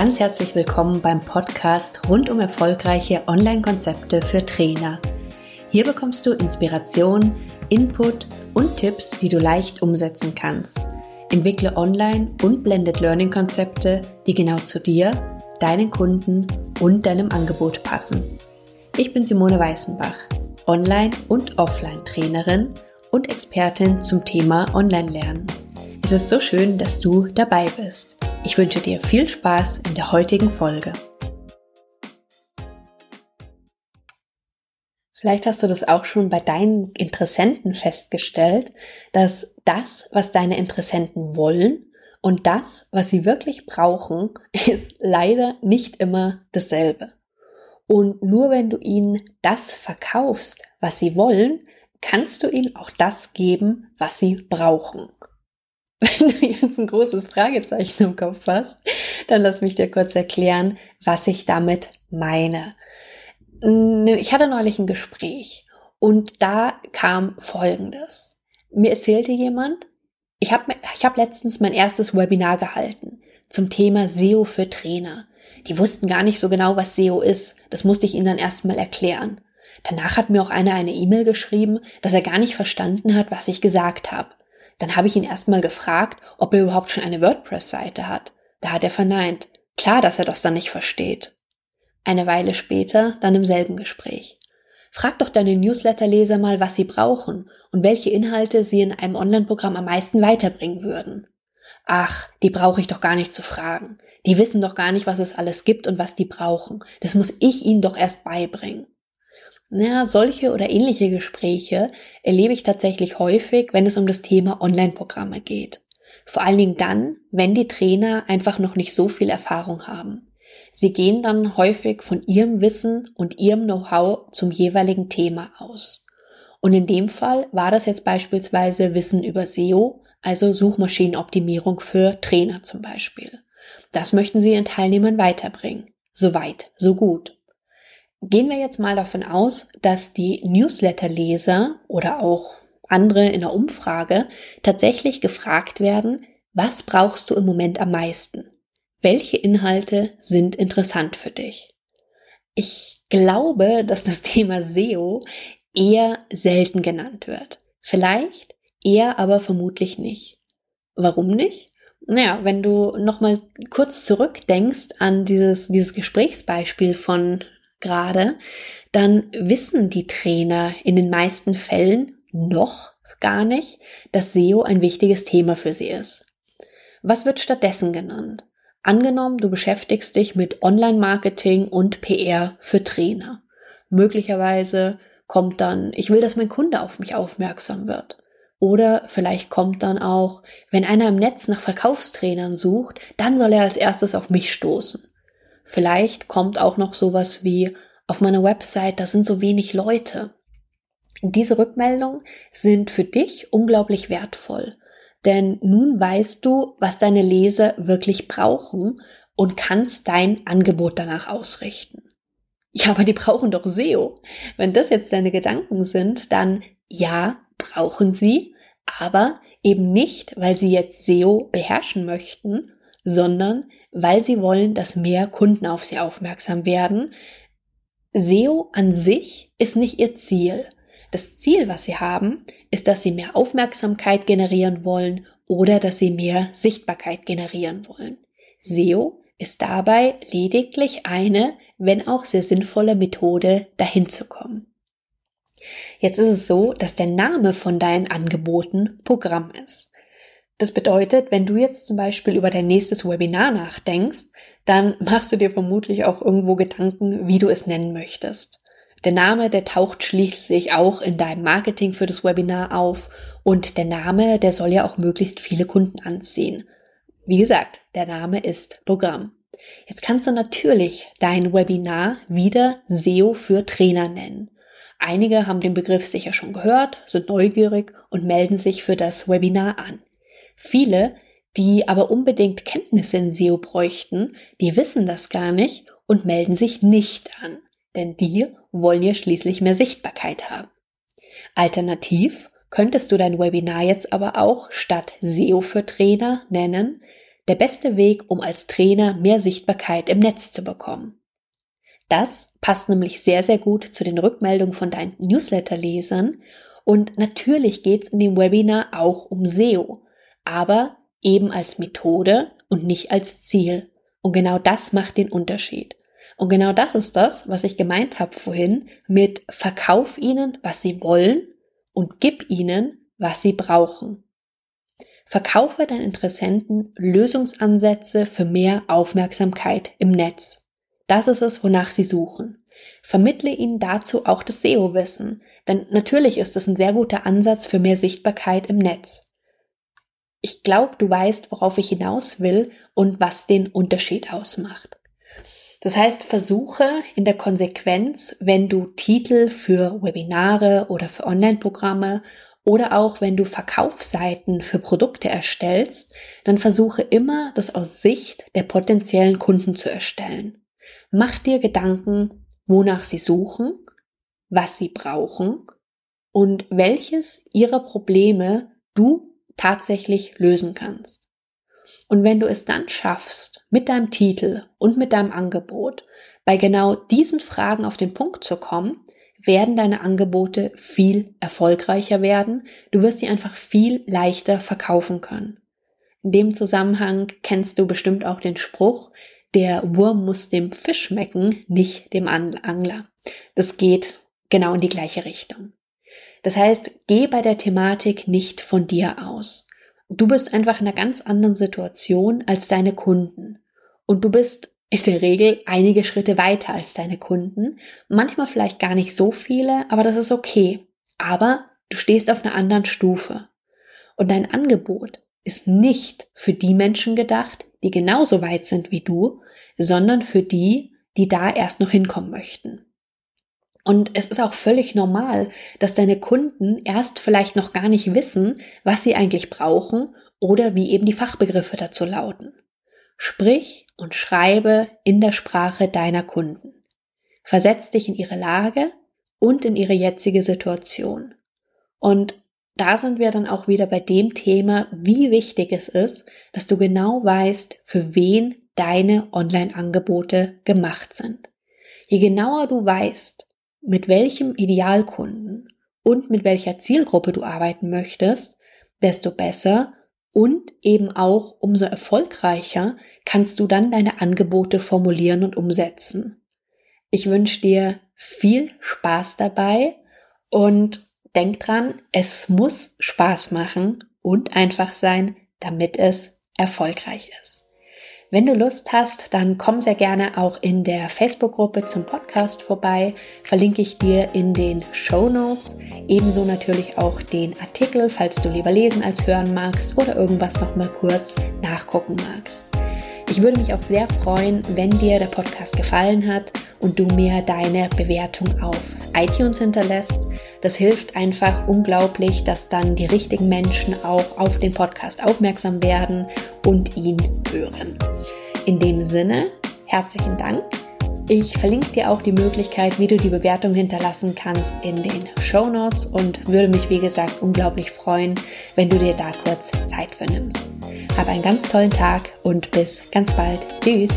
ganz herzlich willkommen beim Podcast rund um erfolgreiche Online-Konzepte für Trainer. Hier bekommst du Inspiration, Input und Tipps, die du leicht umsetzen kannst. Entwickle Online- und Blended Learning-Konzepte, die genau zu dir, deinen Kunden und deinem Angebot passen. Ich bin Simone Weißenbach, Online- und Offline-Trainerin und Expertin zum Thema Online-Lernen. Es ist so schön, dass du dabei bist. Ich wünsche dir viel Spaß in der heutigen Folge. Vielleicht hast du das auch schon bei deinen Interessenten festgestellt, dass das, was deine Interessenten wollen und das, was sie wirklich brauchen, ist leider nicht immer dasselbe. Und nur wenn du ihnen das verkaufst, was sie wollen, kannst du ihnen auch das geben, was sie brauchen. Wenn du jetzt ein großes Fragezeichen im Kopf hast, dann lass mich dir kurz erklären, was ich damit meine. Ich hatte neulich ein Gespräch und da kam Folgendes. Mir erzählte jemand, ich habe ich hab letztens mein erstes Webinar gehalten zum Thema SEO für Trainer. Die wussten gar nicht so genau, was SEO ist. Das musste ich ihnen dann erstmal erklären. Danach hat mir auch einer eine E-Mail geschrieben, dass er gar nicht verstanden hat, was ich gesagt habe. Dann habe ich ihn erstmal gefragt, ob er überhaupt schon eine WordPress-Seite hat. Da hat er verneint. Klar, dass er das dann nicht versteht. Eine Weile später, dann im selben Gespräch. Frag doch deine Newsletter-Leser mal, was sie brauchen und welche Inhalte sie in einem Online-Programm am meisten weiterbringen würden. Ach, die brauche ich doch gar nicht zu fragen. Die wissen doch gar nicht, was es alles gibt und was die brauchen. Das muss ich ihnen doch erst beibringen. Ja, solche oder ähnliche Gespräche erlebe ich tatsächlich häufig, wenn es um das Thema Online-Programme geht. Vor allen Dingen dann, wenn die Trainer einfach noch nicht so viel Erfahrung haben. Sie gehen dann häufig von ihrem Wissen und ihrem Know-how zum jeweiligen Thema aus. Und in dem Fall war das jetzt beispielsweise Wissen über SEO, also Suchmaschinenoptimierung für Trainer zum Beispiel. Das möchten Sie Ihren Teilnehmern weiterbringen. So weit, so gut. Gehen wir jetzt mal davon aus, dass die Newsletter-Leser oder auch andere in der Umfrage tatsächlich gefragt werden, was brauchst du im Moment am meisten? Welche Inhalte sind interessant für dich? Ich glaube, dass das Thema SEO eher selten genannt wird. Vielleicht, eher aber vermutlich nicht. Warum nicht? Naja, wenn du nochmal kurz zurückdenkst an dieses, dieses Gesprächsbeispiel von gerade, dann wissen die Trainer in den meisten Fällen noch gar nicht, dass SEO ein wichtiges Thema für sie ist. Was wird stattdessen genannt? Angenommen, du beschäftigst dich mit Online-Marketing und PR für Trainer. Möglicherweise kommt dann, ich will, dass mein Kunde auf mich aufmerksam wird. Oder vielleicht kommt dann auch, wenn einer im Netz nach Verkaufstrainern sucht, dann soll er als erstes auf mich stoßen. Vielleicht kommt auch noch sowas wie auf meiner Website, da sind so wenig Leute. Diese Rückmeldungen sind für dich unglaublich wertvoll, denn nun weißt du, was deine Leser wirklich brauchen und kannst dein Angebot danach ausrichten. Ja, aber die brauchen doch SEO. Wenn das jetzt deine Gedanken sind, dann ja, brauchen sie, aber eben nicht, weil sie jetzt SEO beherrschen möchten, sondern weil sie wollen, dass mehr Kunden auf sie aufmerksam werden. SEO an sich ist nicht ihr Ziel. Das Ziel, was sie haben, ist, dass sie mehr Aufmerksamkeit generieren wollen oder dass sie mehr Sichtbarkeit generieren wollen. SEO ist dabei lediglich eine, wenn auch sehr sinnvolle Methode, dahin zu kommen. Jetzt ist es so, dass der Name von deinen Angeboten Programm ist. Das bedeutet, wenn du jetzt zum Beispiel über dein nächstes Webinar nachdenkst, dann machst du dir vermutlich auch irgendwo Gedanken, wie du es nennen möchtest. Der Name, der taucht schließlich auch in deinem Marketing für das Webinar auf und der Name, der soll ja auch möglichst viele Kunden anziehen. Wie gesagt, der Name ist Programm. Jetzt kannst du natürlich dein Webinar wieder SEO für Trainer nennen. Einige haben den Begriff sicher schon gehört, sind neugierig und melden sich für das Webinar an. Viele, die aber unbedingt Kenntnisse in SEO bräuchten, die wissen das gar nicht und melden sich nicht an, denn die wollen ja schließlich mehr Sichtbarkeit haben. Alternativ könntest du dein Webinar jetzt aber auch statt SEO für Trainer nennen, der beste Weg, um als Trainer mehr Sichtbarkeit im Netz zu bekommen. Das passt nämlich sehr, sehr gut zu den Rückmeldungen von deinen Newsletter-Lesern. Und natürlich geht es in dem Webinar auch um SEO, aber eben als Methode und nicht als Ziel. Und genau das macht den Unterschied. Und genau das ist das, was ich gemeint habe vorhin mit Verkauf ihnen, was sie wollen und gib ihnen, was sie brauchen. Verkaufe deinen Interessenten Lösungsansätze für mehr Aufmerksamkeit im Netz. Das ist es, wonach sie suchen. Vermittle ihnen dazu auch das SEO-Wissen, denn natürlich ist es ein sehr guter Ansatz für mehr Sichtbarkeit im Netz. Ich glaube, du weißt, worauf ich hinaus will und was den Unterschied ausmacht. Das heißt, versuche in der Konsequenz, wenn du Titel für Webinare oder für Online-Programme oder auch wenn du Verkaufsseiten für Produkte erstellst, dann versuche immer, das aus Sicht der potenziellen Kunden zu erstellen. Mach dir Gedanken, wonach sie suchen, was sie brauchen und welches ihrer Probleme du tatsächlich lösen kannst. Und wenn du es dann schaffst, mit deinem Titel und mit deinem Angebot bei genau diesen Fragen auf den Punkt zu kommen, werden deine Angebote viel erfolgreicher werden. Du wirst die einfach viel leichter verkaufen können. In dem Zusammenhang kennst du bestimmt auch den Spruch, der Wurm muss dem Fisch schmecken, nicht dem Angler. Das geht genau in die gleiche Richtung. Das heißt, geh bei der Thematik nicht von dir aus. Du bist einfach in einer ganz anderen Situation als deine Kunden. Und du bist in der Regel einige Schritte weiter als deine Kunden. Manchmal vielleicht gar nicht so viele, aber das ist okay. Aber du stehst auf einer anderen Stufe. Und dein Angebot ist nicht für die Menschen gedacht, die genauso weit sind wie du, sondern für die, die da erst noch hinkommen möchten. Und es ist auch völlig normal, dass deine Kunden erst vielleicht noch gar nicht wissen, was sie eigentlich brauchen oder wie eben die Fachbegriffe dazu lauten. Sprich und schreibe in der Sprache deiner Kunden. Versetz dich in ihre Lage und in ihre jetzige Situation. Und da sind wir dann auch wieder bei dem Thema, wie wichtig es ist, dass du genau weißt, für wen deine Online-Angebote gemacht sind. Je genauer du weißt, mit welchem Idealkunden und mit welcher Zielgruppe du arbeiten möchtest, desto besser und eben auch umso erfolgreicher kannst du dann deine Angebote formulieren und umsetzen. Ich wünsche dir viel Spaß dabei und denk dran, es muss Spaß machen und einfach sein, damit es erfolgreich ist. Wenn du Lust hast, dann komm sehr gerne auch in der Facebook-Gruppe zum Podcast vorbei. Verlinke ich dir in den Show Notes. Ebenso natürlich auch den Artikel, falls du lieber lesen als hören magst oder irgendwas nochmal kurz nachgucken magst. Ich würde mich auch sehr freuen, wenn dir der Podcast gefallen hat und du mir deine Bewertung auf iTunes hinterlässt. Das hilft einfach unglaublich, dass dann die richtigen Menschen auch auf den Podcast aufmerksam werden und ihn hören. In dem Sinne, herzlichen Dank. Ich verlinke dir auch die Möglichkeit, wie du die Bewertung hinterlassen kannst in den Show Notes und würde mich, wie gesagt, unglaublich freuen, wenn du dir da kurz Zeit für nimmst. Hab einen ganz tollen Tag und bis ganz bald. Tschüss.